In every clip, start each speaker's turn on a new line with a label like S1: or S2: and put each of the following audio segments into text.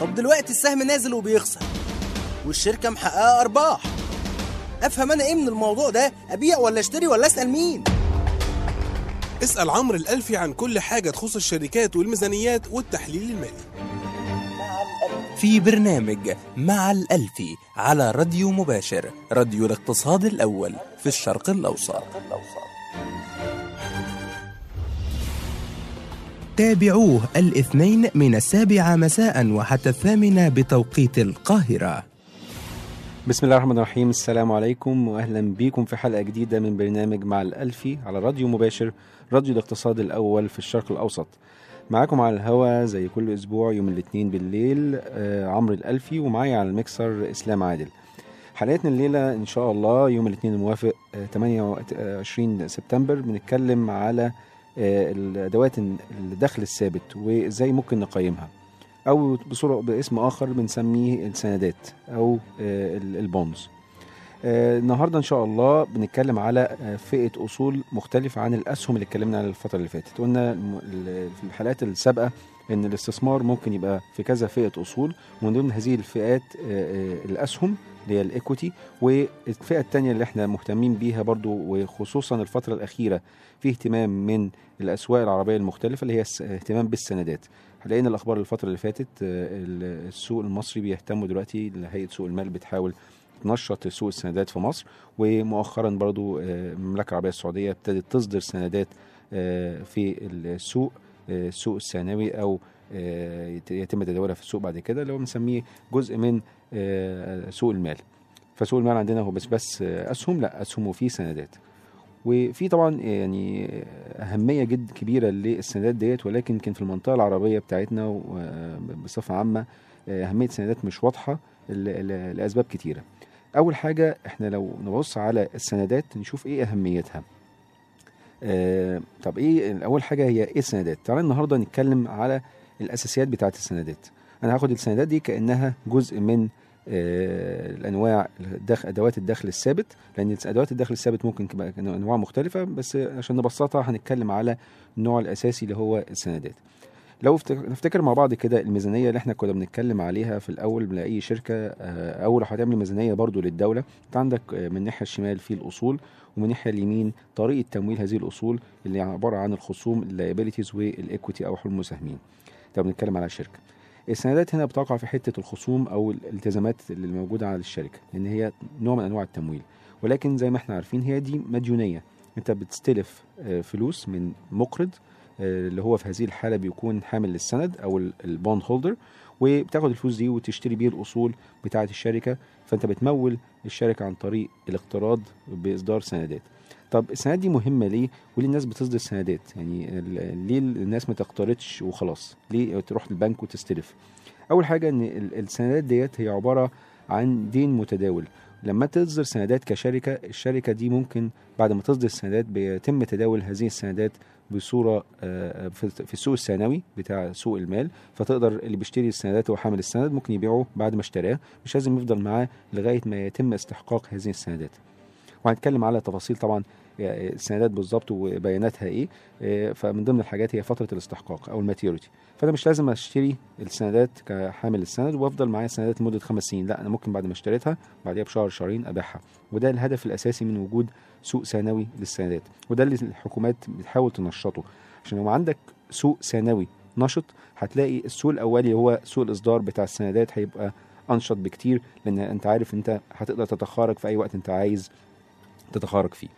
S1: طب دلوقتي السهم نازل وبيخسر والشركة محققة أرباح. أفهم أنا إيه من الموضوع ده؟ أبيع ولا أشتري ولا أسأل مين؟
S2: اسأل عمرو الألفي عن كل حاجة تخص الشركات والميزانيات والتحليل المالي.
S3: في برنامج مع الألفي على راديو مباشر راديو الاقتصاد الأول في الشرق الأوسط. تابعوه الاثنين من السابعة مساء وحتى الثامنة بتوقيت القاهرة.
S4: بسم الله الرحمن الرحيم. السلام عليكم وأهلا بيكم في حلقة جديدة من برنامج مع الألفي على راديو مباشر راديو الاقتصاد الأول في الشرق الأوسط. معاكم على الهوا زي كل أسبوع يوم الاثنين بالليل آه عمرو الألفي ومعايا على المكسر إسلام عادل. حلقتنا الليلة إن شاء الله يوم الاثنين الموافق آه 28 سبتمبر بنتكلم على آه الأدوات الدخل الثابت وإزاي ممكن نقيمها؟ أو بصورة باسم آخر بنسميه السندات أو ال bonds. النهارده إن شاء الله بنتكلم على فئة أصول مختلفة عن الأسهم اللي اتكلمنا عليها الفترة اللي فاتت. قلنا في الحلقات السابقة إن الاستثمار ممكن يبقى في كذا فئة أصول ومن ضمن هذه الفئات الأسهم اللي هي ال equity والفئة الثانية اللي إحنا مهتمين بيها برضو وخصوصا الفترة الأخيرة في اهتمام من الأسواق العربية المختلفة اللي هي اهتمام بالسندات. لقينا الأخبار الفترة اللي فاتت السوق المصري بيهتموا دلوقتي هيئه سوق المال بتحاول تنشط سوق السندات في مصر ومؤخرا برضو المملكة العربية السعودية ابتدت تصدر سندات في السوق السوق الثانوي أو يتم تداولها في السوق بعد كده اللي هو بنسميه جزء من سوق المال. فسوق المال عندنا هو بس بس أسهم لا أسهم وفيه سندات. وفي طبعا يعني أهمية جد كبيرة للسندات ديت ولكن يمكن في المنطقة العربية بتاعتنا بصفة عامة أهمية السندات مش واضحة لأسباب كتيرة. أول حاجة إحنا لو نبص على السندات نشوف إيه أهميتها. آه طب إيه اول حاجة هي إيه السندات؟ تعالى النهارده نتكلم على الأساسيات بتاعة السندات. أنا هاخد السندات دي كأنها جزء من آه الأنواع أدوات الدخل الثابت لأن أدوات الدخل الثابت ممكن تبقى أنواع مختلفة بس عشان نبسطها هنتكلم على النوع الأساسي اللي هو السندات. لو نفتكر مع بعض كده الميزانية اللي إحنا كنا بنتكلم عليها في الأول لاي شركة آه أو لو هتعمل ميزانية برضو للدولة. انت عندك من الناحية الشمال في الأصول ومن الناحية اليمين طريقة تمويل هذه الأصول اللي عبارة عن الخصوم ال liabilities وال equity أو حقوق المساهمين ده بنتكلم على الشركة السندات هنا بتقع في حتة الخصوم أو الالتزامات اللي موجودة على الشركة لأن هي نوع من أنواع التمويل. ولكن زي ما إحنا عارفين هي دي مديونية. أنت بتستلف فلوس من مقرض اللي هو في هذه الحالة بيكون حامل للسند أو البوند هولدر وبتاخد الفلوس دي وتشتري بيه الأصول بتاعة الشركة. فأنت بتمول الشركة عن طريق الاقتراض بإصدار سندات. طب السندات دي مهمة ليه؟ وليه الناس بتصدر سندات يعني ليه الناس ما تقترضش وخلاص؟ ليه تروح البنك وتستلف؟ أول حاجة إن السندات ديت هي عبارة عن دين متداول. لما تصدر سندات كشركة الشركة دي ممكن بعد ما تصدر السندات بيتم تداول هذه السندات بصورة في السوق الثانوي بتاع سوق المال. فتقدر اللي بيشتري السندات وحامل السند ممكن يبيعه بعد ما اشتراه. مش لازم يفضل معاه لغاية ما يتم استحقاق هذه السندات. وهنتكلم على تفاصيل طبعا السندات بالظبط وبياناتها إيه فمن ضمن الحاجات هي فترة الاستحقاق أو ال maturity. فأنا مش لازم أشتري السندات كحامل السند وأفضل معايا السندات لمدة خمس سنين. لا أنا ممكن بعد ما اشتريتها بعديها بشهر شهرين أبيعها. وده الهدف الأساسي من وجود سوق ثانوي للسندات. وده اللي الحكومات بتحاول تنشطه. عشان لو عندك سوق ثانوي نشط هتلاقي السوق الأولي هو سوق الإصدار بتاع السندات هيبقى أنشط بكتير لأن أنت عارف أنت هتقدر تتخارج في أي وقت أنت عايز تتخارج فيه.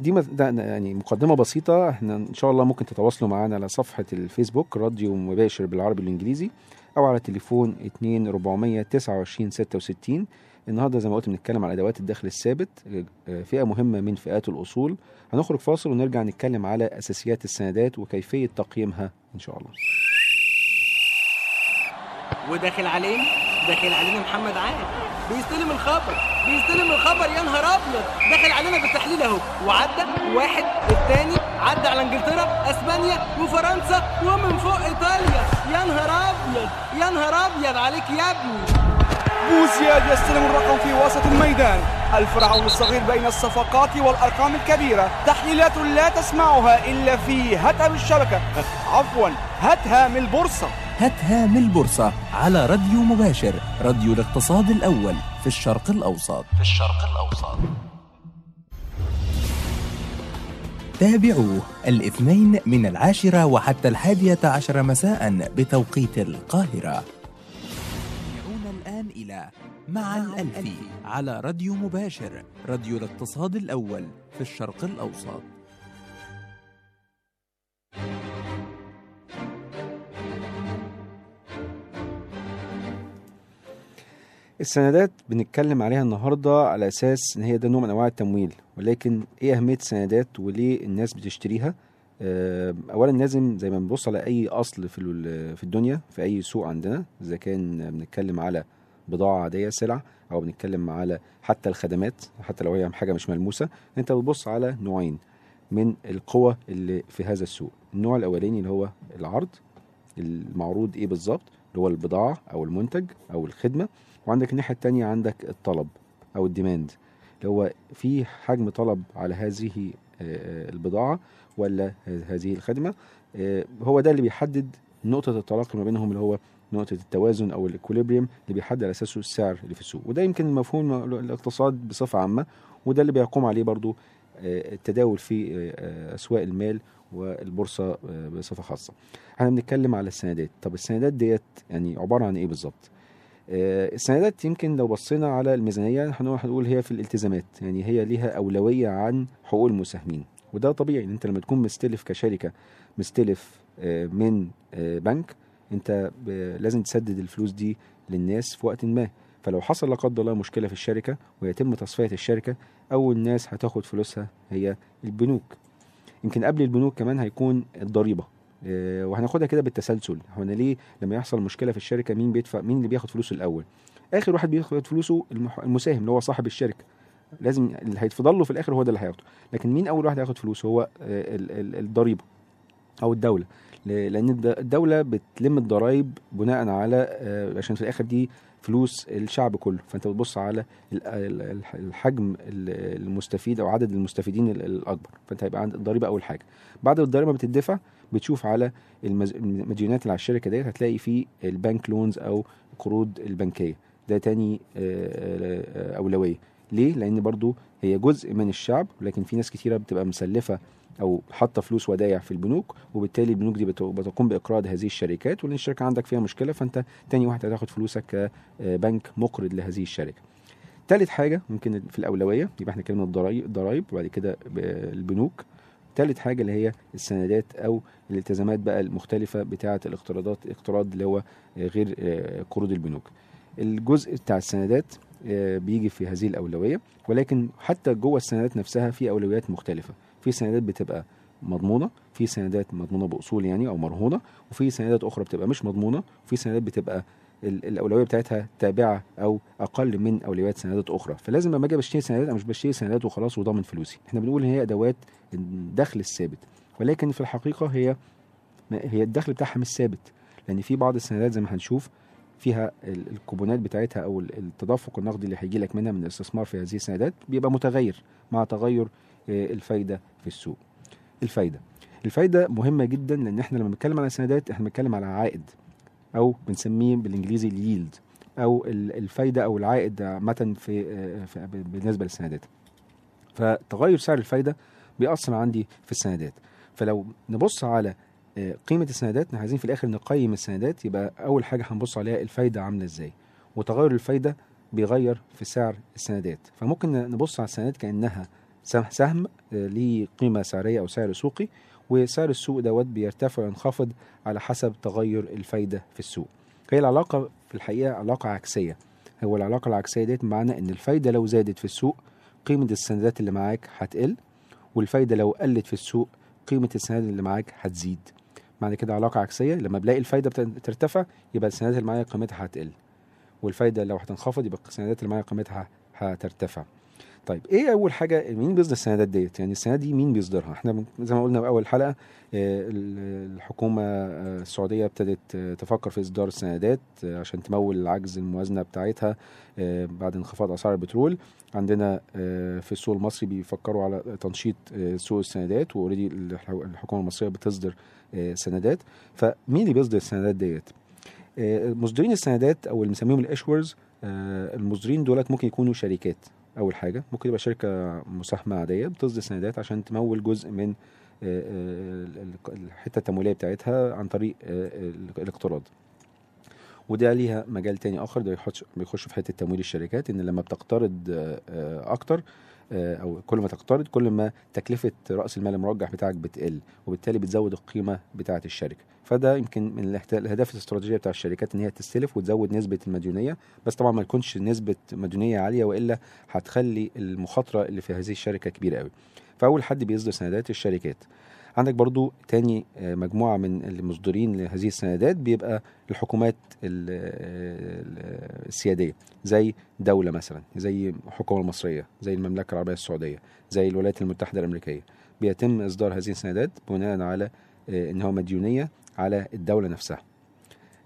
S4: دي يعني مقدمة بسيطة. إحنا إن شاء الله ممكن تتواصلوا معنا على صفحة الفيسبوك راديو مباشر بالعربي والإنجليزي أو على تليفون 2 429 66 النهارده زي ما قلت بنتكلم على أدوات الدخل الثابت فئة مهمة من فئات الأصول. هنخرج فاصل ونرجع نتكلم على أساسيات السندات وكيفية تقييمها إن شاء الله.
S1: وداخل علينا داخل علينا محمد عادل بيستلم الخبر. بيستلم الخبر يا نهار أبيض. داخل علينا بالتحليل أهو. وعدى واحد الثاني عدى على إنجلترا أسبانيا وفرنسا ومن فوق إيطاليا. يا نهار أبيض يا نهار أبيض عليك يا ابني.
S5: بوزياد يستلم الرقم في وسط الميدان. الفرعون الصغير بين الصفقات والأرقام الكبيرة. تحليلات لا تسمعها إلا في هتها الشبكة. عفوا هتها من البورصة.
S3: هاتها من البورصة على راديو مباشر راديو الاقتصاد الأول في الشرق الأوسط. في الشرق الأوسط. تابعوه الاثنين من العاشرة وحتى الحادية عشر مساء بتوقيت القاهرة. يدعون الآن إلى مع الألفي على راديو مباشر راديو الاقتصاد الأول في الشرق الأوسط.
S4: السندات بنتكلم عليها النهارده على أساس إن هي ده نوع من أنواع التمويل ولكن إيه أهمية السندات وليه الناس بتشتريها؟ آه، اولا لازم زي ما بنبص على أي أصل في في الدنيا في أي سوق عندنا إذا كان بنتكلم على بضاعة عادية سلع أو بنتكلم على حتى الخدمات حتى لو هي حاجة مش ملموسة أنت بتبص على نوعين من القوى اللي في هذا السوق. النوع الأولاني اللي هو العرض المعروض إيه بالظبط؟ اللي هو البضاعة أو المنتج أو الخدمة. وعندك الناحية التانية عندك الطلب أو الديماند اللي هو في حجم طلب على هذه آه، البضاعة ولا هذه الخدمة؟ آه، هو ده اللي بيحدد نقطة التلاقي ما بينهم اللي هو نقطة التوازن أو الاكوليبريم اللي بيحدد على أساسه السعر اللي في السوق. وده يمكن مفهوم الاقتصاد بصفة عامة وده اللي بيقوم عليه برضو آه، التداول في أسواق المال والبورصة آه، بصفة خاصة. إحنا بنتكلم على السندات. طب السندات ديت يعني عبارة عن إيه بالظبط؟ السندات يمكن لو بصينا على الميزانية هنقول هي في الالتزامات يعني هي ليها أولوية عن حقوق المساهمين. وده طبيعي إن أنت لما تكون مستلف كشركة مستلف آه، من آه، بنك أنت لازم تسدد الفلوس دي للناس في وقت ما. فلو حصل لا قدر الله مشكلة في الشركة ويتم تصفية الشركة أول ناس هتاخد فلوسها هي البنوك. يمكن قبل البنوك كمان هيكون الضريبة. آه، وهناخدها كده بالتسلسل. هو أنا ليه لما يحصل مشكلة في الشركة مين بيدفع مين اللي بياخد فلوسه الأول؟ آخر واحد بياخد فلوسه المساهم اللي هو صاحب الشركة. لازم اللي هيتفضل له في الآخر هو ده اللي هياخده. لكن مين أول واحد هياخد فلوسه؟ هو آه، ال- ال- الضريبة أو الدولة. لأن الد- الدولة بتلم الضرائب بناء على آه، عشان في الآخر دي فلوس الشعب كله. فأنت بتبص على ال- ال- ال- الحجم ال- المستفيد أو عدد المستفيدين ال- الأكبر. فأنت هيبقى عندك الضريبه أول حاجة. بعد الضريبة بتدفع بتشوف على المديونات اللي على الشركة ديت هتلاقي فيه البنك لونز أو قروض البنكية. ده تاني آه، آه، أولوية. ليه؟ لأن برضو هي جزء من الشعب ولكن في ناس كتيرة بتبقى مسلفة أو حاطه فلوس ودايع في البنوك وبالتالي البنوك دي بت- بتقوم بإقراض هذه الشركات ولأن الشركة عندك فيها مشكلة فأنت تاني واحد هتاخد فلوسك كبنك مقرض لهذه الشركة. تالت حاجة ممكن في الأولوية يبقى إحنا اتكلمنا الضرايب وبعد كده البنوك. تالت حاجة اللي هي السندات أو الالتزامات بقى المختلفة بتاعة الاقتراضات الاقتراض اللي هو آه، غير آه، قروض البنوك. الجزء بتاع السندات آه، بيجي في هذه الأولوية ولكن حتى جوه السندات نفسها في أولويات مختلفة. في سندات بتبقى مضمونة في سندات مضمونة بأصول يعني أو مرهونة وفي سندات أخرى بتبقى مش مضمونة وفي سندات بتبقى ال- الأولوية بتاعتها تابعة أو أقل من أولويات سندات أخرى. فلازم لما أجي بشتري سندات أنا مش بشتري سندات وخلاص وضامن فلوسي. إحنا بنقول ان هي أدوات الدخل الثابت ولكن في الحقيقة هي هي الدخل بتاعها مش ثابت لأن في بعض السندات زي ما هنشوف فيها ال- الكوبونات بتاعتها أو ال- التدفق النقدي اللي هيجي لك منها من الاستثمار في هذه السندات بيبقى متغير مع تغير الفايدة في السوق. الفايدة. الفايدة مهمة جدا لأن إحنا لما بنتكلم على السندات إحنا بنتكلم على عائد أو بنسميه بالإنجليزي اليلد أو ال- الفايدة أو العائد عامة في آه، في- بالنسبة للسندات. فتغير سعر الفايدة بيأثر عندي في السندات. فلو نبص على آه، قيمة السندات إحنا عايزين في الآخر نقيم السندات يبقى أول حاجة هنبص عليها الفايدة عاملة إزاي. وتغير الفايدة بيغير في سعر السندات. فممكن نبص على السندات كأنها سهم سهم آه، ليه قيمه سعرية أو سعر سوقي وسعر السوق دوت بيرتفع وينخفض على حسب تغير الفايدة في السوق. هي العلاقة في الحقيقة علاقة عكسية. هو العلاقة العكسية ديت معنى إن الفايدة لو زادت في السوق قيمة السندات اللي معاك هتقل والفايدة لو قلت في السوق قيمة السندات اللي معاك هتزيد. معنى كده علاقة عكسية لما بلاقي الفايدة بت- بترتفع يبقى السندات اللي معايا قيمتها هتقل. والفايدة لو هتنخفض يبقى السندات اللي معايا قيمتها هترتفع. طيب إيه أول حاجة؟ مين بيصدر السندات ديت؟ يعني السندات دي مين بيصدرها؟ إحنا زي ما قلنا في أول حلقة آه، ال- الحكومة آه، السعودية ابتدت آه، تفكر في إصدار السندات عشان تمول العجز الموازنة بتاعتها بعد انخفاض أسعار البترول. عندنا في السوق المصري بيفكروا على تنشيط سوق السندات وأوريدي الحكومة المصرية بتصدر سندات. فمين اللي بيصدر السندات ديت؟ مصدرين السندات أو اللي بنسميهم الاشورز المصدرين دولت ممكن يكونوا شركات. أول حاجة. ممكن يبقى شركة مساهمة عادية بتصدر سندات عشان تمول جزء من آه، آه، ال- الحتة التمويلية بتاعتها عن طريق آه، ال- الاقتراض. وده ليها مجال تاني آخر ده يخش بيخش في حتة تمويل الشركات إن لما بتقترض أكتر أو كل ما تقترض كل ما تكلفة رأس المال المرجح بتاعك بتقل وبالتالي بتزود القيمة بتاعة الشركة. فده يمكن من الأهداف الاستراتيجية بتاع الشركات إن هي تستلف وتزود نسبة المديونية. بس طبعا ما تكونش نسبة مديونية عالية وإلا هتخلي المخاطرة اللي في هذه الشركة كبيرة قوي فأول حد بيصدر سندات الشركات. عندك برضو تاني آه، مجموعة من المصدرين لهذه السندات بيبقى الحكومات ال- ال- السيادية زي دولة مثلا زي الحكومة المصرية زي المملكة العربية السعودية زي الولايات المتحدة الأمريكية. بيتم إصدار هذه السندات بناء على آه، إن هو مديونية على الدولة نفسها.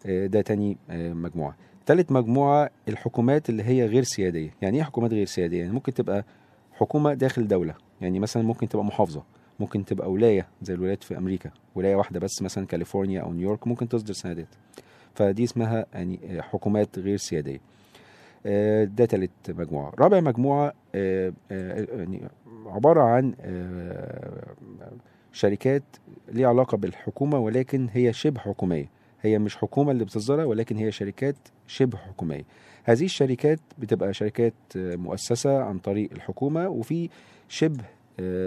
S4: آه، ده تاني آه، مجموعة. تالت مجموعة الحكومات اللي هي غير سيادية. يعني إيه حكومات غير سيادية؟ يعني ممكن تبقى حكومة داخل دولة. يعني مثلا ممكن تبقى محافظة. ممكن تبقى ولاية زي الولايات في أمريكا ولاية واحدة بس مثلا كاليفورنيا أو نيويورك ممكن تصدر سندات. فدي اسمها يعني حكومات غير سيادية. آه، ده تالت مجموعة. رابع مجموعة آه، آه، يعني عبارة عن شركات ليها علاقة بالحكومة ولكن هي شبه حكومية. هي مش حكومة اللي بتصدرها ولكن هي شركات شبه حكومية. هذه الشركات بتبقى شركات مؤسسة عن طريق الحكومة وفي شبه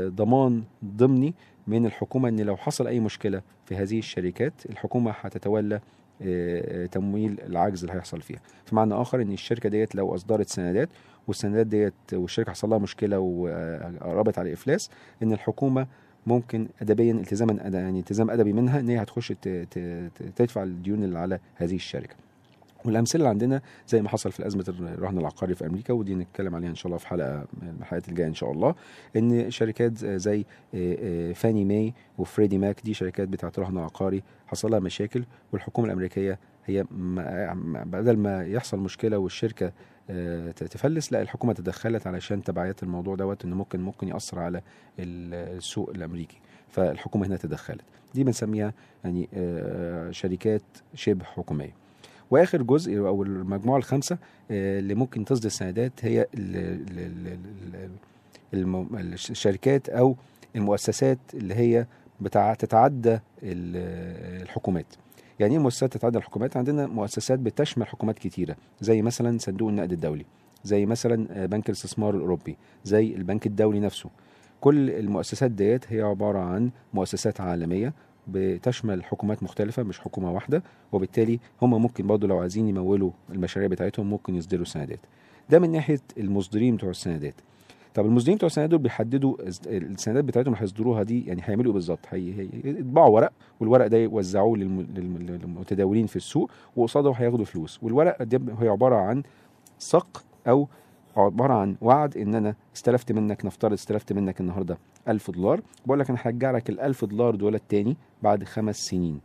S4: ضمان ضمني من الحكومة إن لو حصل أي مشكلة في هذه الشركات الحكومة هتتولى آه، آه، تمويل العجز اللي هيحصل فيها. بمعنى آخر إن الشركة ديت لو أصدرت سندات والسندات ديت والشركة حصل لها مشكلة وقربت على إفلاس إن الحكومة ممكن ادبيا التزاما يعني التزام أدبي منها إن هي هتخش تدفع الديون اللي على هذه الشركة. والأمثلة اللي عندنا زي ما حصل في ازمه الرهن العقاري في أمريكا ودي نتكلم عليها إن شاء الله في حلقة من الحلقات الجاية إن شاء الله إن شركات زي آه، آه، Fannie Mae و Freddie Mac دي شركات بتاعت رهن عقاري حصل لها مشاكل والحكومة الأمريكية هي بدل ما يحصل مشكلة والشركة آه، تفلس لا الحكومة تدخلت علشان تبعيات الموضوع دوت انه ممكن ممكن يأثر على ال- السوق الأمريكي. فالحكومة هنا تدخلت. دي بنسميها يعني شركات شبه حكومية. واخر جزء أو المجموعة الخامسة آه، اللي ممكن تصدر سندات هي الشركات أو المؤسسات اللي هي بتاع تتعدى ال- الحكومات. يعني إيه مؤسسات تتعدى الحكومات؟ عندنا مؤسسات بتشمل حكومات كتيرة زي مثلا صندوق النقد الدولي زي مثلا آه، بنك الاستثمار الأوروبي زي البنك الدولي نفسه. كل المؤسسات ديت هي عبارة عن مؤسسات عالمية بتشمل حكومات مختلفة مش حكومة واحدة. وبالتالي هم ممكن برضه لو عايزين يمولوا المشاريع بتاعتهم ممكن يصدروا سندات ده من ناحية المصدرين بتوع السندات. طب المصدرين بتوع السندات دول بيحددوا السندات بتاعتهم هيصدروها دي يعني هيعملوا إيه بالظبط؟ هي- هي- يطبعوا ورق والورق ده يوزعوه للم- للم- للمتداولين في السوق وقصاده هياخدوا فلوس. والورق ده هي عبارة عن صك أو عبارة عن وعد إن أنا استلفت منك نفترض استلفت منك النهارده 1000 دولار. بقول لك أنا هرجع لك ال 1000 دولار دول تاني بعد خمس سنين.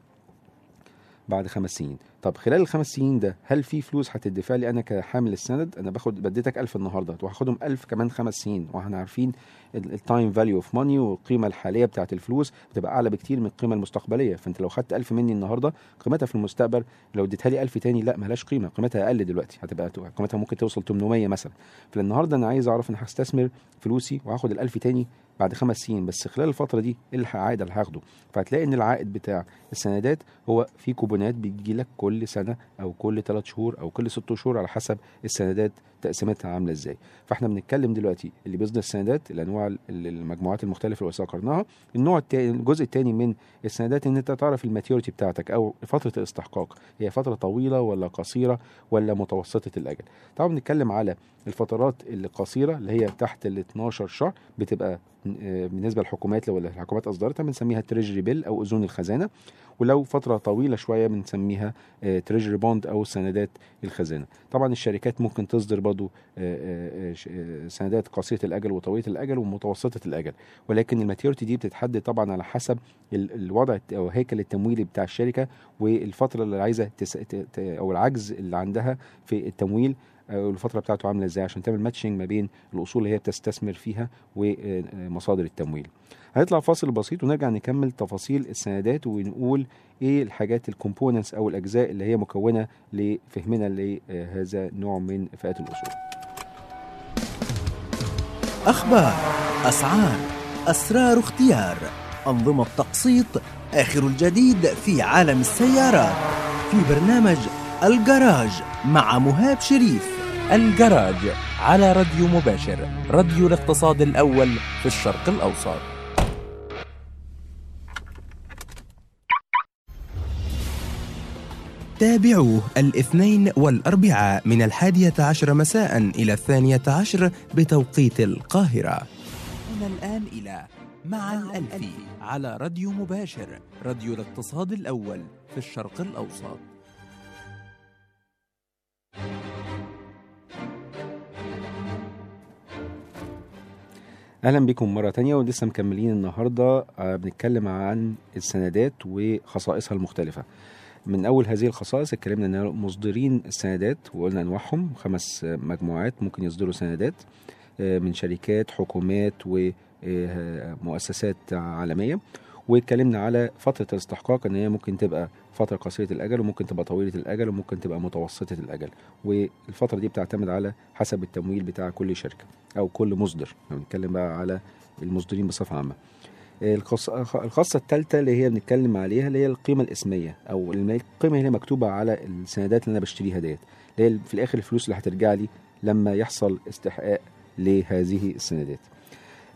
S4: بعد خمس سنين. طب خلال الخمس سنين ده هل في فلوس هتدفع لي أنا كحامل السند؟ أنا باخد بديتك 1000 النهارده وهاخدهم 1000 كمان خمس سنين وإحنا عارفين ال time value of money والقيمة الحالية بتاعه الفلوس بتبقى أعلى بكتير من القيمة المستقبلية فأنت لو خدت 1000 مني النهارده قيمتها في المستقبل لو اديتها لي 1000 تاني لا ملهاش قيمة قيمتها أقل دلوقتي هتبقى قيمتها ممكن توصل 800 مثلا. فالنهاردة أنا عايز أعرف إن هستثمر فلوسي وهاخد ال1000 تاني بعد خمس سنين بس خلال الفترة دي إيه العائد اللي هاخده؟ فهتلاقي إن العائد بتاع السندات هو في كوبونات بتجي لك كل سنة أو كل ثلاث شهور أو كل ست شهور على حسب السندات تقسيمتها عاملة إزاي. فإحنا بنتكلم دلوقتي اللي بيصدر السندات الانواع ال- المجموعات المختلفة اللي ذكرناها. النوع التاني الجزء الثاني من السندات إن أنت تعرف ال maturity بتاعتك أو فترة الاستحقاق. هي فترة طويلة ولا قصيرة ولا متوسطة الأجل. طبعا بنتكلم على الفترات القصيرة اللي هي تحت ال 12 شهر بتبقى بالنسبة للحكومات لو الحكومات أصدرتها بنسميها treasury bill أو أذون الخزانة ولو فترة طويلة شوية بنسميها treasury bond أو سندات الخزانة. طبعا الشركات ممكن تصدر برضو آه، آه، آه، آه، سندات قصيره الأجل وطويلة الأجل ومتوسطة الأجل. ولكن ال maturity دي بتتحدد طبعا على حسب ال- الوضع أو الهيكل التمويلي بتاع الشركة والفترة اللي عايزة أو العجز اللي عندها في التمويل آه، الفترة بتاعته عاملة إزاي عشان تعمل matching ما بين الأصول اللي هي بتستثمر فيها ومصادر التمويل. هنطلع فاصل بسيط ونرجع نكمل تفاصيل السندات ونقول إيه الحاجات ال components أو الأجزاء اللي هي مكونة لفهمنا لهذا النوع من فئات الأصول.
S6: أخبار أسعار أسرار اختيار أنظمة تقسيط آخر الجديد في عالم السيارات. في برنامج الجراج مع مهاب شريف.
S3: الجراج على راديو مباشر راديو الاقتصاد الأول في الشرق الأوسط. تابعوه الاثنين والأربعاء من الحادية عشر مساء إلى الثانية عشر بتوقيت القاهرة. هنا الآن إلى مع الألفي على راديو مباشر راديو الاقتصاد الأول في الشرق الأوسط.
S4: أهلا بكم مرة تانية ولسه مكملين النهارده آه، بنتكلم عن السندات وخصائصها المختلفة. من أول هذه الخصائص اتكلمنا إن مصدرين السندات وقلنا أنواعهم خمس آه، مجموعات ممكن يصدروا سندات آه، من شركات حكومات ومؤسسات عالمية. واتكلمنا على فترة الاستحقاق إن هي ممكن تبقى فترة قصيرة الأجل وممكن تبقى طويلة الأجل وممكن تبقى متوسطة الأجل. والفترة دي بتعتمد على حسب التمويل بتاع كل شركة أو كل مصدر. لو بنتكلم بقى على المصدرين بصفة عامة. الخاصة الثالثة اللي هي بنتكلم عليها اللي هي القيمة الإسمية أو الم- القيمة اللي هي مكتوبة على السندات اللي أنا بشتريها ديت. اللي هي في الآخر الفلوس اللي هترجع لي لما يحصل استحقاق لهذه السندات.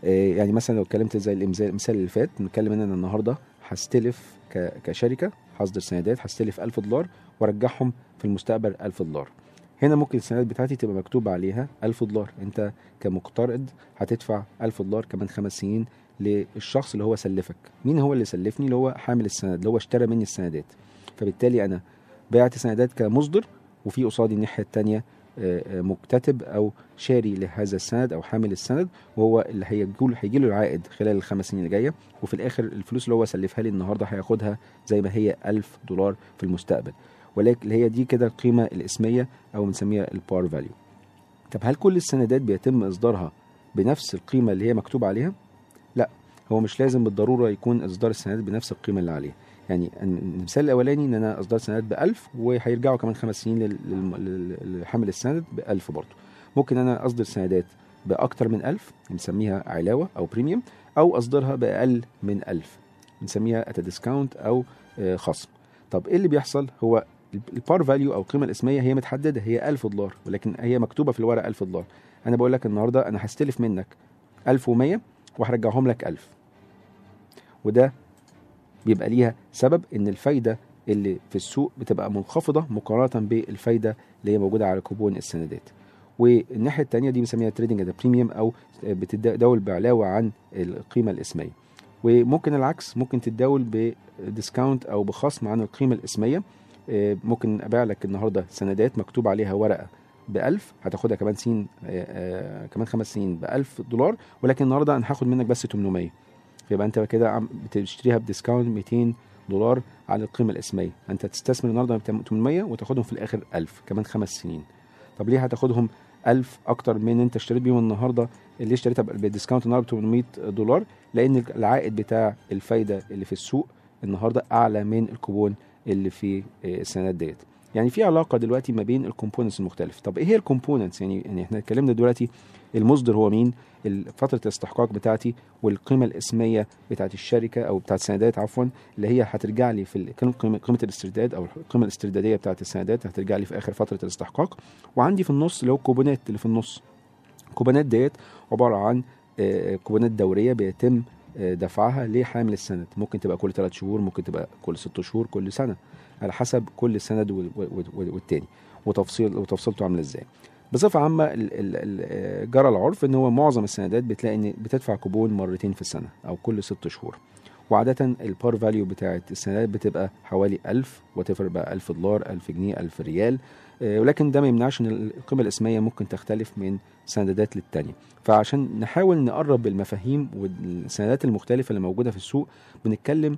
S4: آه، يعني مثلا لو اتكلمت زي المثال اللي فات بنتكلم إن أنا النهارده هستلف كشركة هصدر سندات هستلف 1000 دولار وأرجعهم في المستقبل 1000 دولار. هنا ممكن السندات بتاعتي تبقى مكتوب عليها 1000 دولار. أنت كمقترض هتدفع 1000 دولار كمان خمس سنين للشخص اللي هو سلفك. مين هو اللي سلفني؟ اللي هو حامل السند اللي هو اشترى مني السندات. فبالتالي أنا بعت سندات كمصدر وفي قصادي الناحية الثانية مكتتب أو شاري لهذا السند أو حامل السند وهو اللي هيجي له العائد خلال الخمس سنين اللي جاية وفي الآخر الفلوس اللي هو سلفها لي النهارده هياخدها زي ما هي 1000 دولار في المستقبل. ولكن اللي هي دي كده القيمة الإسمية أو بنسميها ال par value طب هل كل السندات بيتم إصدارها بنفس القيمة اللي هي مكتوب عليها؟ لا هو مش لازم بالضرورة يكون إصدار السندات بنفس القيمة اللي عليها. يعني المثال الأولاني إن أنا أصدرت سندات ب 1000 وهيرجعوا كمان خمس سنين لحامل السند ب 1000 برضه. ممكن أنا أصدر سندات بأكتر من 1000 بنسميها علاوة أو premium أو أصدرها بأقل من 1000 بنسميها at discount أو آه، خصم. طب إيه اللي بيحصل؟ هو ال par value أو القيمة الاسمية هي متحددة هي 1000 دولار ولكن هي مكتوبة في الورق 1000 دولار. أنا بقول لك النهارده أنا هستلف منك 1100 وهرجعهم لك 1000 وده بيبقى ليها سبب إن الفايدة اللي في السوق بتبقى منخفضة مقارنة بالفايدة اللي هي موجودة على كوبون السندات. والناحية الثانية دي بنسميها trading at premium أو بتتداول بعلاوة عن القيمة الإسمية. وممكن العكس ممكن تتداول ب discount أو بخصم عن القيمة الإسمية. آه، ممكن أبيع لك النهارده سندات مكتوب عليها ورقة ب 1000 هتاخدها كمان سنين آه، آه، كمان خمس سنين ب 1000 دولار ولكن النهارده أنا هاخد منك بس 800 فيبقى انت كده بتشتريها ب discount 200 دولار على القيمة الاسمية. انت تستثمر النهارده 800 وتاخدهم في الآخر 1000 كمان خمس سنين. طب ليه هتاخدهم 1000 أكتر من انت اشتريت بيهم النهارده؟ اللي اشتريتها بال discount النهارده ب 800 دولار؟ لأن العائد بتاع الفايدة اللي في السوق النهارده أعلى من الكوبون اللي في آه، السندات ديت. يعني في علاقة دلوقتي ما بين ال components المختلفة. طب إيه هي ال components؟ يعني يعني إحنا اتكلمنا دلوقتي المصدر هو مين؟ فترة الاستحقاق بتاعتي والقيمة الإسمية بتاعت الشركة أو بتاعت السندات عفوا اللي هي هترجع لي في قيمة الاسترداد أو القيمة الاستردادية بتاعت السندات هترجع لي في آخر فترة الاستحقاق. وعندي في النص اللي هو الكوبونات اللي في النص. الكوبونات ديت عبارة عن آه، كوبونات دورية بيتم آه، دفعها لحامل السند. ممكن تبقى كل ثلاث شهور ممكن تبقى كل ست شهور كل سنة. على حسب كل سند وال- وال- وال- والتاني. وتفصيل وتفصيلته عاملة إزاي. بصفة عامة ال- جرى العرف إن هو معظم السندات بتلاقي إن بتدفع كوبون مرتين في السنة أو كل ست شهور. وعادة ال par value بتاعت السندات بتبقى حوالي 1000 وتفرق بقى 1000 دولار 1000 جنيه 1000 ريال. آه، ولكن ده ما يمنعش إن القيمة الإسمية ممكن تختلف من سندات للتانية. فعشان نحاول نقرب المفاهيم والسندات المختلفة اللي موجودة في السوق بنتكلم آه، آه،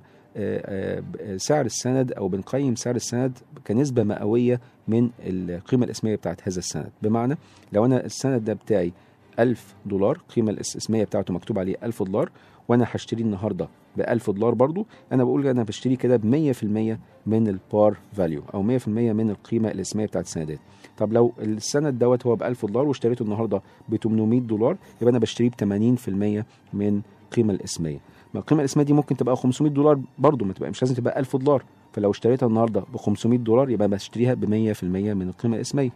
S4: سعر السند أو بنقيم سعر السند كنسبة مئوية من القيمة الإسمية بتاعت هذا السند. بمعنى لو أنا السند ده بتاعي 1000 دولار القيمه الإسمية بتاعته مكتوب عليه 1000 دولار وأنا هشتريه النهارده ب 1000 دولار برضو أنا بقول أنا بشتريه كده ب 100% من ال par value أو 100% من القيمة الإسمية بتاعت السندات. طب لو السند دوت هو ب 1000 دولار واشتريته النهارده ب 800 دولار يبقى أنا بشتريه ب 80% من القيمه الإسمية. ما القيمة الاسمية دي ممكن تبقى 500 دولار برضو ما تبقى مش لازم تبقى 1000 دولار. فلو اشتريتها النهارده ب 500 دولار يبقى بشتريها ب 100% من القيمة الاسمية.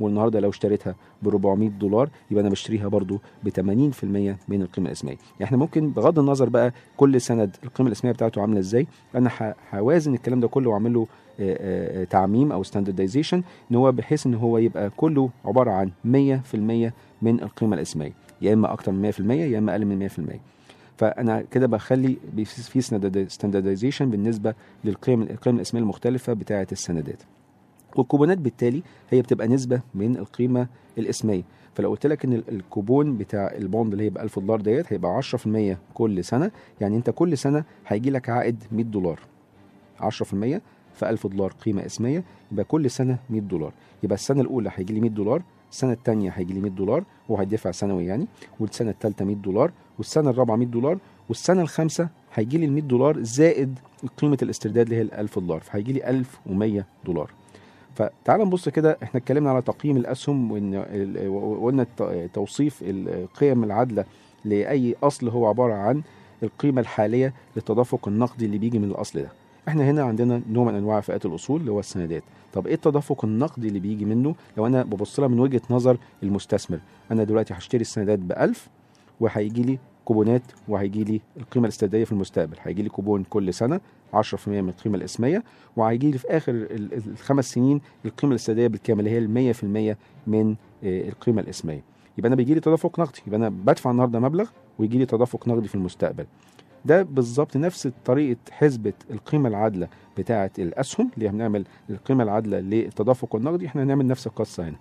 S4: والنهاردة لو اشتريتها ب 400 دولار يبقى أنا بشتريها برضو ب 80% من القيمة الاسمية. يعني إحنا ممكن بغض النظر بقى كل سند القيمة الاسمية بتاعته عاملة إزاي أنا هوازن الكلام ده كله وأعمل له آه، آه، تعميم أو standardization إن هو بحيث إن هو يبقى كله عبارة عن 100% من القيمة الاسمية. يا إما أكتر من 100% يا إما أقل من 100% فأنا كده بخلي في standardization بالنسبة للقيم القيم الاسميه المختلفة بتاعة السندات. والكوبونات بالتالي هي بتبقى نسبة من القيمة الأسمية. فلو قلت لك إن ال- الكوبون بتاع ال bond اللي هي ب 1000 دولار ديت هيبقى 10% كل سنة يعني أنت كل سنة هيجي لك عائد 100 دولار. 10% في 1000 دولار قيمة أسمية يبقى كل سنة 100 دولار. يبقى السنة الأولى هيجي لي 100 دولار السنة الثانية هيجي لي 100 دولار وهيدفع سنوي يعني والسنة الثالثه 100 دولار والسنة الرابعة 100 دولار والسنة الخامسة هيجي لي ال 100 دولار زائد قيمة الاسترداد اللي هي ال 1000 دولار فهيجي لي 1100 دولار. فتعال نبص كده إحنا اتكلمنا على تقييم الأسهم وإن وقلنا توصيف القيم العادلة لأي أصل هو عبارة عن القيمة الحالية للتدفق النقدي اللي بيجي من الأصل ده. إحنا هنا عندنا نوع من انواع فئات الاصول اللي هو السندات. طب إيه التدفق النقدي اللي بيجي منه؟ لو أنا ببص لها من وجهة نظر المستثمر أنا دلوقتي هشتري السندات ب 1000 وهيجي لي كوبونات وهيجي لي القيمة الاسترداديه في المستقبل. هيجي لي كوبون كل سنة 10% من القيمة الاسميه وهيجي لي في آخر ال- ال- الخمس سنين القيمة الاسترداديه بالكامل اللي هي ال 100% من آه، القيمة الاسميه يبقى أنا بيجي لي تدفق نقدي. يبقى أنا بدفع النهارده مبلغ ويجي لي تدفق نقدي في المستقبل. ده بالظبط نفس طريقة حسبة القيمة العادلة بتاعة الأسهم اللي بنعمل القيمة العادلة للتدفق النقدي إحنا هنعمل نفس القصة هنا.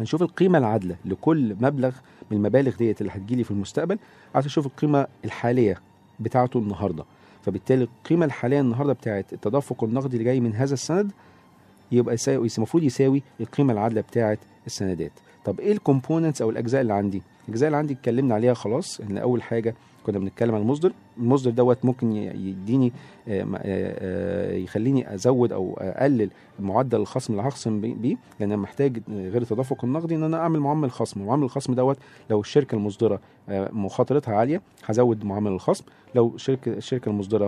S4: هنشوف القيمة العادلة لكل مبلغ من المبالغ ديت اللي هتجيلي في المستقبل عايز أشوف القيمة الحالية بتاعته النهارده. فبالتالي القيمة الحالية النهارده بتاعت التدفق النقدي اللي جاي من هذا السند يبقى يساوي المفروض يساوي القيمة العادلة بتاعت السندات. طب إيه ال components أو الأجزاء اللي عندي؟ الأجزاء اللي عندي اتكلمنا عليها خلاص. إن أول حاجة كنا بنتكلم عن المصدر. المصدر دوت ممكن يديني آه، آه، آه، يخليني أزود أو أقلل معدل الخصم اللي هخصم بي- بيه لأن أنا محتاج غير التدفق النقدي إن أنا أعمل معامل خصم. معامل الخصم دوت لو الشركة المصدرة مخاطرتها عالية هزود معامل الخصم. لو شركة الشركة المصدرة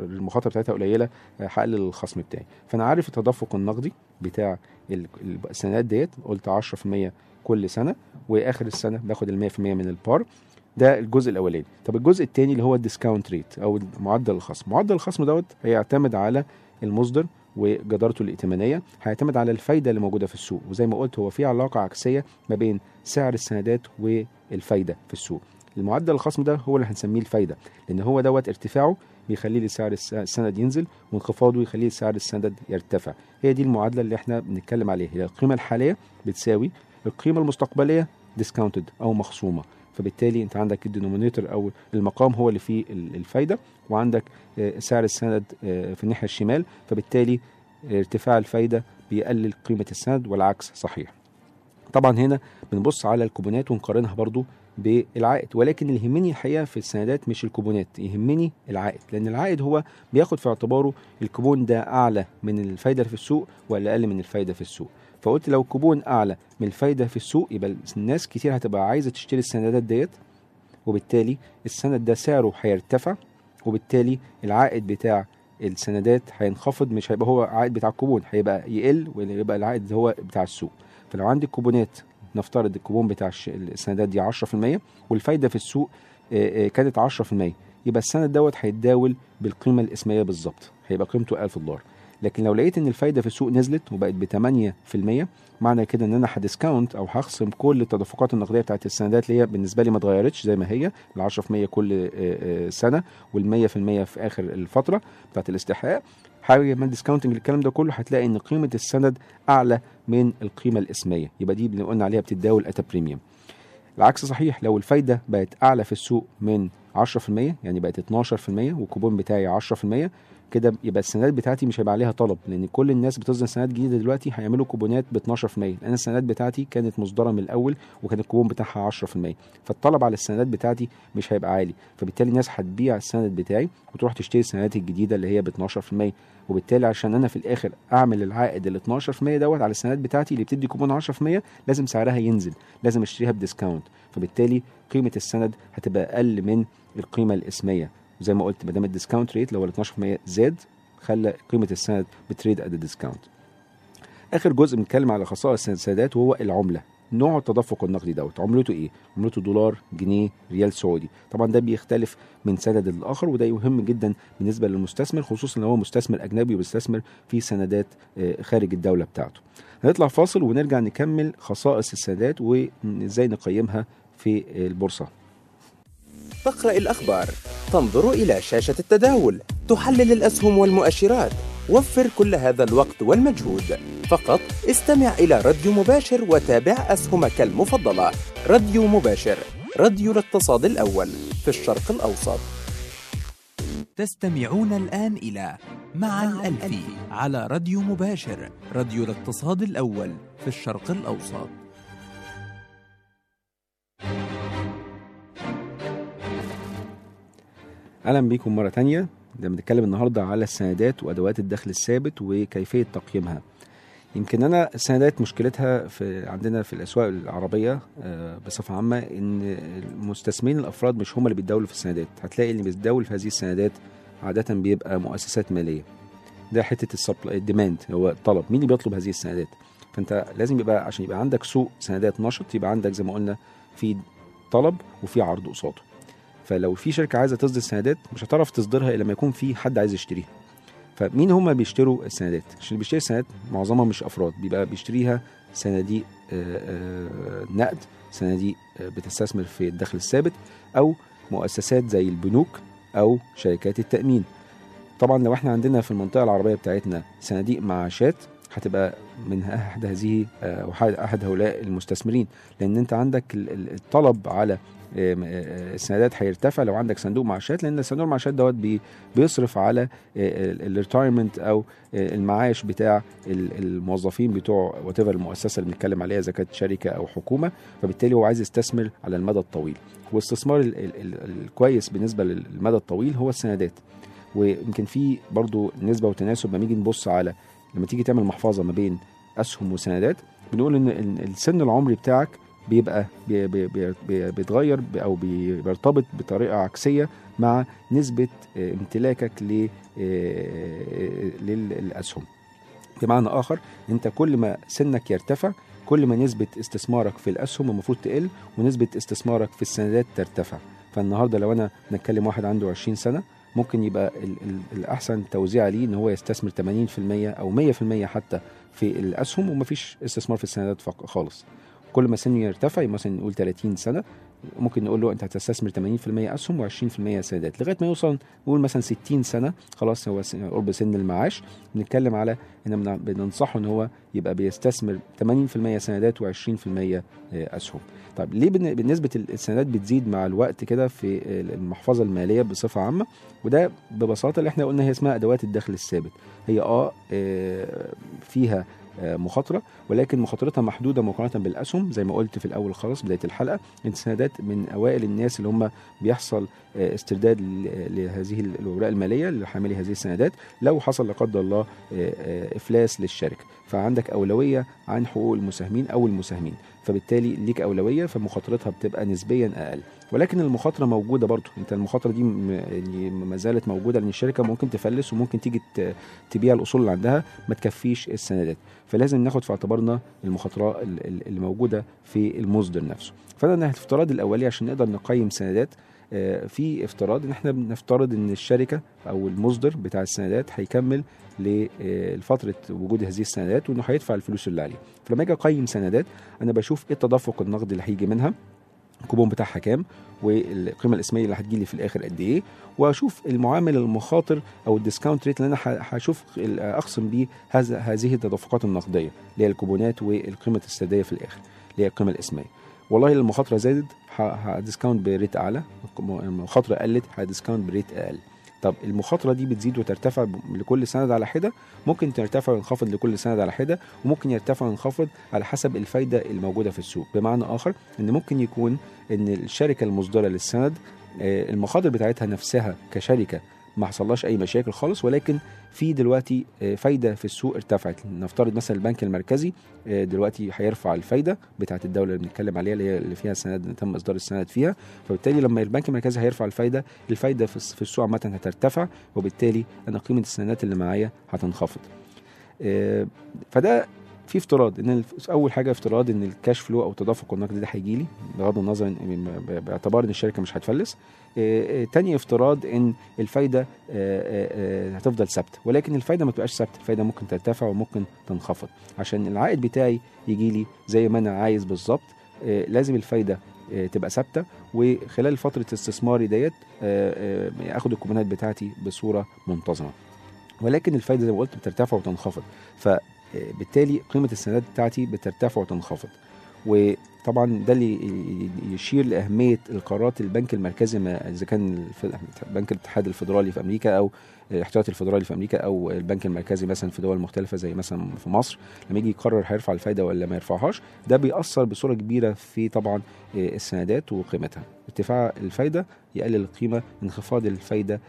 S4: المخاطرة بتاعتها قليلة هقلل الخصم بتاعي. فأنا عارف التدفق النقدي بتاع ال- ال- السندات ديت قلت 10% كل سنة وآخر السنة باخد ال 100% من ال par. ده الجزء الأولاني. طب الجزء الثاني اللي هو ال discount rate أو معدل الخصم. معدل الخصم دوت هيعتمد على المصدر وجدارته الائتمانية هيعتمد على الفايدة اللي موجودة في السوق. وزي ما قلت هو في علاقة عكسية ما بين سعر السندات والفايدة في السوق. المعدل الخصم ده هو اللي هنسميه الفايدة لأن هو دوت ارتفاعه بيخلي لي سعر الس- السند ينزل وانخفاضه يخلي سعر السند يرتفع. هي دي المعادلة اللي إحنا بنتكلم عليها. هي القيمة الحالية بتساوي القيمة المستقبلية discounted أو مخصومة. فبالتالي انت عندك ال denominator أو المقام هو اللي فيه ال- الفايدة وعندك آه، سعر السند آه، في الناحية الشمال فبالتالي ارتفاع الفايدة بيقلل قيمة السند والعكس صحيح. طبعا هنا بنبص على الكوبونات ونقارنها برضو بالعائد ولكن اللي يهمني الحقيقة في السندات مش الكوبونات يهمني العائد لأن العائد هو بياخد في اعتباره الكوبون ده أعلى من الفايدة اللي في السوق ولا أقل من الفايدة في السوق. فقلت لو الكوبون أعلى من الفايدة في السوق يبقى الناس كتير هتبقى عايزة تشتري السندات ديت. وبالتالي السند ده سعره هيرتفع وبالتالي العائد بتاع السندات هينخفض مش هيبقى هو عائد بتاع الكوبون هيبقى يقل ويبقى العائد هو بتاع السوق. فلو عندي كوبونات نفترض الكوبون بتاع السندات دي 10% والفايدة في السوق كانت 10% يبقى السند دوت هيتداول بالقيمة الاسميه بالظبط هيبقى قيمته 1000 دولار. لكن لو لقيت إن الفايدة في السوق نزلت وبقت ب 8% معنى كده إن أنا ه discount أو هخصم كل التدفقات النقدية بتاعت السندات اللي هي بالنسبة لي ما اتغيرتش زي ما هي ال 10% كل آه، آه، سنة وال 100% في آخر الفترة بتاعت الاستحقاق. حاجة من discounting الكلام ده كله هتلاقي إن قيمة السند أعلى من القيمة الإسمية. يبقى دي اللي قلنا عليها بتتداول at a premium العكس صحيح لو الفايدة بقت أعلى في السوق من 10% يعني بقت 12% والكوبون بتاعي 10% كده يبقى السندات بتاعتي مش هيبقى عليها طلب لأن كل الناس بتصدر سندات جديدة دلوقتي هيعملوا كوبونات ب 12% لأن السندات بتاعتي كانت مصدرة من الأول وكان الكوبون بتاعها 10% فالطلب على السندات بتاعتي مش هيبقى عالي. فبالتالي الناس هتبيع السند بتاعي وتروح تشتري السندات الجديدة اللي هي ب 12% وبالتالي عشان أنا في الآخر أعمل العائد ال 12% دوت على السندات بتاعتي اللي بتدي كوبون 10% لازم سعرها ينزل. لازم أشتريها ب discount. فبالتالي قيمة السند هتبقى أقل من القيمة الإسمية. زي ما قلت ما دام ال discount rate اللي هو ال 12% زاد خلى قيمة السند بت trade at discount آخر جزء بنتكلم على خصائص السندات وهو العملة نوع التدفق النقدي دوت. عملته إيه؟ عملته دولار جنيه ريال سعودي. طبعا ده بيختلف من سند للآخر وده مهم جدا بالنسبة للمستثمر خصوصا لو هو مستثمر أجنبي وبيستثمر في سندات آه، خارج الدولة بتاعته. هنطلع فاصل ونرجع نكمل خصائص السندات وإزاي نقيمها في البورصة.
S7: تقرأ الأخبار. تنظر إلى شاشة التداول. تحلل الأسهم والمؤشرات. وفر كل هذا الوقت والمجهود. فقط استمع إلى راديو مباشر وتابع أسهمك المفضلة. راديو مباشر. راديو الاقتصاد الأول. في الشرق الأوسط.
S3: تستمعون الآن إلى مع الألفي على راديو مباشر. راديو الاقتصاد الأول. في الشرق الأوسط.
S4: أهلا بيكم مرة تانية. ده بنتكلم النهارده على السندات وأدوات الدخل الثابت وكيفية تقييمها. يمكن أنا السندات مشكلتها في عندنا في الأسواق العربية آه، بصفة عامة إن المستثمرين الأفراد مش هم اللي بيتداولوا في السندات. هتلاقي اللي بيتداول في هذه السندات عادة بيبقى مؤسسات مالية. ده حتة ال supply ال demand هو الطلب. مين اللي بيطلب هذه السندات؟ فأنت لازم يبقى عشان يبقى عندك سوق سندات نشط يبقى عندك زي ما قلنا في طلب وفي عرض قصاده. فلو في شركة عايزة تصدر سندات مش هتعرف تصدرها إلا لما يكون في حد عايز يشتريها. فمين هم بيشتروا السندات؟ عشان اللي بيشتري السندات معظمها مش أفراد بيبقى بيشتريها صناديق آه، آه، نقد صناديق آه، بتستثمر في الدخل الثابت أو مؤسسات زي البنوك أو شركات التأمين. طبعا لو إحنا عندنا في المنطقة العربية بتاعتنا صناديق معاشات هتبقى من أحد هذه أحد هؤلاء المستثمرين. لأن أنت عندك ال- ال- الطلب على السندات هيرتفع. لو عندك صندوق معاشات لأن صندوق المعاشات دوت بي- بيصرف على ال retirement أو المعاش بتاع ال- الموظفين بتوع وات المؤسسة اللي بنتكلم عليها إذا كانت شركة أو حكومة. فبالتالي هو عايز يستثمر على المدى الطويل. والاستثمار ال- ال- ال- الكويس بالنسبة للمدى الطويل هو السندات. ويمكن في برضو نسبة وتناسب لما نيجي نبص على لما تيجي تعمل محفظة ما بين أسهم وسندات بنقول إن السن العمري بتاعك بيبقى بي بي بي بي بيتغير أو بي- بيرتبط بطريقة عكسية مع نسبة آه، امتلاكك ل آه، للأسهم. بمعنى آخر أنت كل ما سنك يرتفع كل ما نسبة استثمارك في الأسهم المفروض تقل ونسبة استثمارك في السندات ترتفع. فالنهاردة لو أنا نتكلم واحد عنده 20 سنة ممكن يبقى ال ال الأحسن توزيع ليه إن هو يستثمر 80% أو 100% حتى في الأسهم ومفيش استثمار في السندات خالص. كل ما سنه يرتفع مثلا نقول 30 سنة ممكن نقول له أنت هتستثمر 80% أسهم و20% سندات لغاية ما يوصل نقول مثلا 60 سنة خلاص هو قرب سن المعاش. بنتكلم على إن بن- بننصحه إن هو يبقى بيستثمر 80% سندات و20% أسهم. طيب ليه بالن- بالنسبة السندات بتزيد مع الوقت كده في المحفظة المالية بصفة عامة؟ وده ببساطة اللي إحنا قلنا هي اسمها أدوات الدخل الثابت. هي آه آه، فيها مخاطرة ولكن مخاطرتها محدودة مقارنة بالأسهم. زي ما قلت في الأول خالص بداية الحلقة السندات من أوائل الناس اللي هم بيحصل آه، استرداد لهذه الاوراق المالية لحاملي هذه السندات لو حصل لا قدر الله آه، آه، إفلاس للشركة. فعندك أولوية عن حقوق المساهمين أو المساهمين. فبالتالي ليك أولوية فمخاطرتها بتبقى نسبيا أقل. ولكن المخاطرة موجودة برضو انت المخاطرة دي يعني ما زالت موجودة لأن الشركة ممكن تفلس وممكن تيجي تبيع الأصول اللي عندها ما تكفيش السندات فلازم ناخد في اعتبارنا المخاطرة ال- ال- اللي موجودة في المصدر نفسه. فأنا الافتراض الاولي عشان نقدر نقيم سندات. آه، في افتراض إن إحنا بنفترض إن الشركة أو المصدر بتاع السندات هيكمل لفترة وجود هذه السندات وإنه هيدفع الفلوس اللي عليه. فلما أجي أقيم سندات أنا بشوف إيه التدفق النقدي اللي هيجي منها. الكوبون بتاعها كام والقيمة الإسمية اللي هتجيلي في الآخر قد إيه وأشوف المعامل المخاطر أو ال discount rate اللي أنا هشوف أقسم بيه هذه التدفقات النقدية اللي هي الكوبونات والقيمة السدادية في الآخر اللي هي القيمة الإسمية. والله المخاطرة زادت ه discount ب rate أعلى المخاطرة قلت ه discount ب rate أقل. طب المخاطرة دي بتزيد وترتفع لكل سند على حدة ممكن ترتفع وينخفض لكل سند على حدة وممكن يرتفع وينخفض على حسب الفايدة الموجودة في السوق. بمعنى آخر إن ممكن يكون إن الشركة المصدرة للسند آه، المخاطر بتاعتها نفسها كشركة ما حصلهاش أي مشاكل خالص ولكن في دلوقتي آه، فايدة في السوق ارتفعت. نفترض مثلا البنك المركزي آه، دلوقتي هيرفع الفايدة بتاعت الدولة اللي بنتكلم عليها اللي هي اللي فيها سند تم إصدار السند فيها. فبالتالي لما البنك المركزي هيرفع الفايدة الفايدة في السوق عامة هترتفع وبالتالي أنا قيمة السندات اللي معايا هتنخفض. آه، فده في افتراض إن أول حاجة افتراض إن الكاش فلو أو التدفق النقدي ده هيجي لي بغض النظر باعتبار إن الشركة مش هتفلس. تاني افتراض إن الفايدة هتفضل ثابتة ولكن الفايدة ما تبقاش ثابتة الفايدة ممكن ترتفع وممكن تنخفض. عشان العائد بتاعي يجي لي زي ما أنا عايز بالظبط لازم الفايدة تبقى ثابتة. وخلال فترة استثماري ديت آخد الكوبونات بتاعتي بصورة منتظمة. ولكن الفايدة زي ما قلت بترتفع وتنخفض. فبالتالي قيمة السندات بتاعتي بترتفع وتنخفض. وطبعا ده اللي يشير لأهمية القرارات البنك المركزي إذا كان بنك الاتحاد الفدرالي في أمريكا أو الاحتياطي الفدرالي في أمريكا أو البنك المركزي مثلا في دول مختلفة زي مثلا في مصر لما يجي يقرر هيرفع الفايدة ولا ما يرفعهاش ده بيأثر بصورة كبيرة في طبعا آه، السندات وقيمتها. ارتفاع الفايدة يقلل القيمة انخفاض الفايدة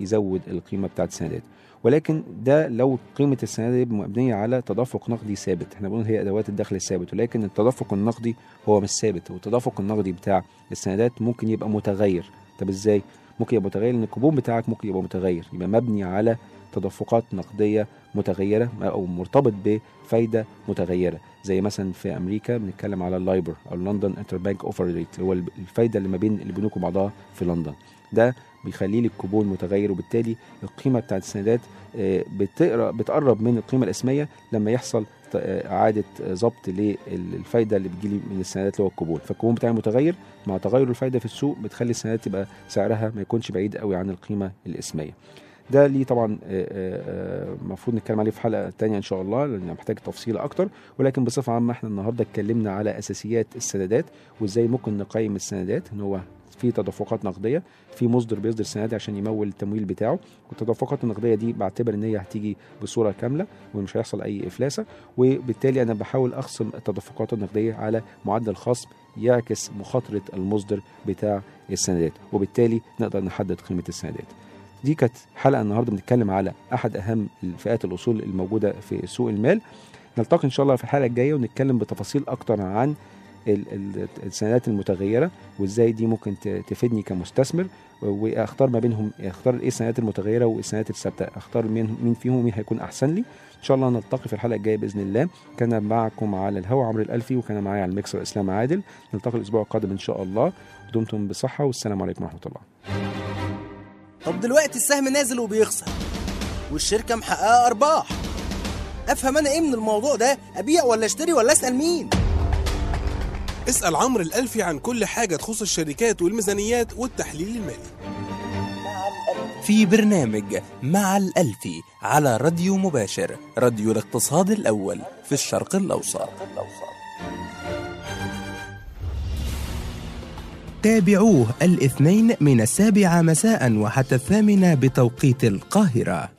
S4: يزود القيمة بتاعت السندات. ولكن ده لو قيمة السندات مبنية على تدفق نقدي ثابت. إحنا بنقول هي أدوات الدخل الثابت ولكن التدفق النقدي هو مش ثابت والتدفق النقدي بتاع السندات ممكن يبقى متغير. طب إزاي؟ ممكن يبقى متغير ان الكوبون بتاعك ممكن يبقى متغير. يبقى مبني على تدفقات نقدية متغيرة أو مرتبط بفايدة متغيرة. زي مثلا في أمريكا بنتكلم على ال LIBOR أو London Interbank Offer Rate هو الفايدة اللي ما بين البنوك وبعضها في لندن. ده بيخلي لي الكوبون متغير وبالتالي القيمة بتاعت السندات آه، بتقرب من القيمة الإسمية لما يحصل آه، إعادة آه، ضبط للفايدة اللي بتجيلي من السندات اللي هو الكوبون. فالكوبون بتاعي متغير مع تغير الفايدة في السوق بتخلي السندات تبقى سعرها ما يكونش بعيد قوي عن القيمة الإسمية. ده ليه طبعا المفروض نتكلم عليه في حلقة تانية إن شاء الله لأن محتاج تفصيل أكتر. ولكن بصفة عامة إحنا النهارده اتكلمنا على أساسيات السندات وإزاي ممكن نقيم السندات إن هو في تدفقات نقدية في مصدر بيصدر سندات عشان يمول التمويل بتاعه. والتدفقات النقدية دي بعتبر إن هي هتيجي بصورة كاملة ومش هيحصل أي إفلاسة. وبالتالي أنا بحاول أخصم التدفقات النقدية على معدل خصم يعكس مخاطرة المصدر بتاع السندات وبالتالي نقدر نحدد قيمة السندات دي كانت حلقة النهارده بنتكلم على أحد أهم الفئات الأصول الموجودة في سوق المال. نلتقي إن شاء الله في الحلقة الجاية ونتكلم بتفاصيل أكتر عن السندات المتغيرة وإزاي دي ممكن تفيدني كمستثمر وأختار ما بينهم أختار إيه السندات المتغيرة والسندات الثابتة أختار مين مين فيهم مين هيكون أحسن لي. إن شاء الله نلتقي في الحلقة الجاية بإذن الله. كان معكم على الهوا عمرو الألفي وكان معايا على الميكسر اسلام عادل. نلتقي الأسبوع القادم إن شاء الله. دمتم بصحة والسلام عليكم ورحمة الله.
S6: طب دلوقتي السهم نازل وبيخسر والشركة محققة أرباح. أفهم أنا إيه من الموضوع ده؟ أبيع ولا أشتري ولا أسأل مين؟
S2: اسأل عمرو الألفي عن كل حاجة تخص الشركات والميزانيات والتحليل المالي.
S3: في برنامج مع الألفي على راديو مباشر راديو الاقتصاد الأول في الشرق الأوسط. تابعوه الاثنين من السابعة مساء وحتى الثامنة بتوقيت القاهرة.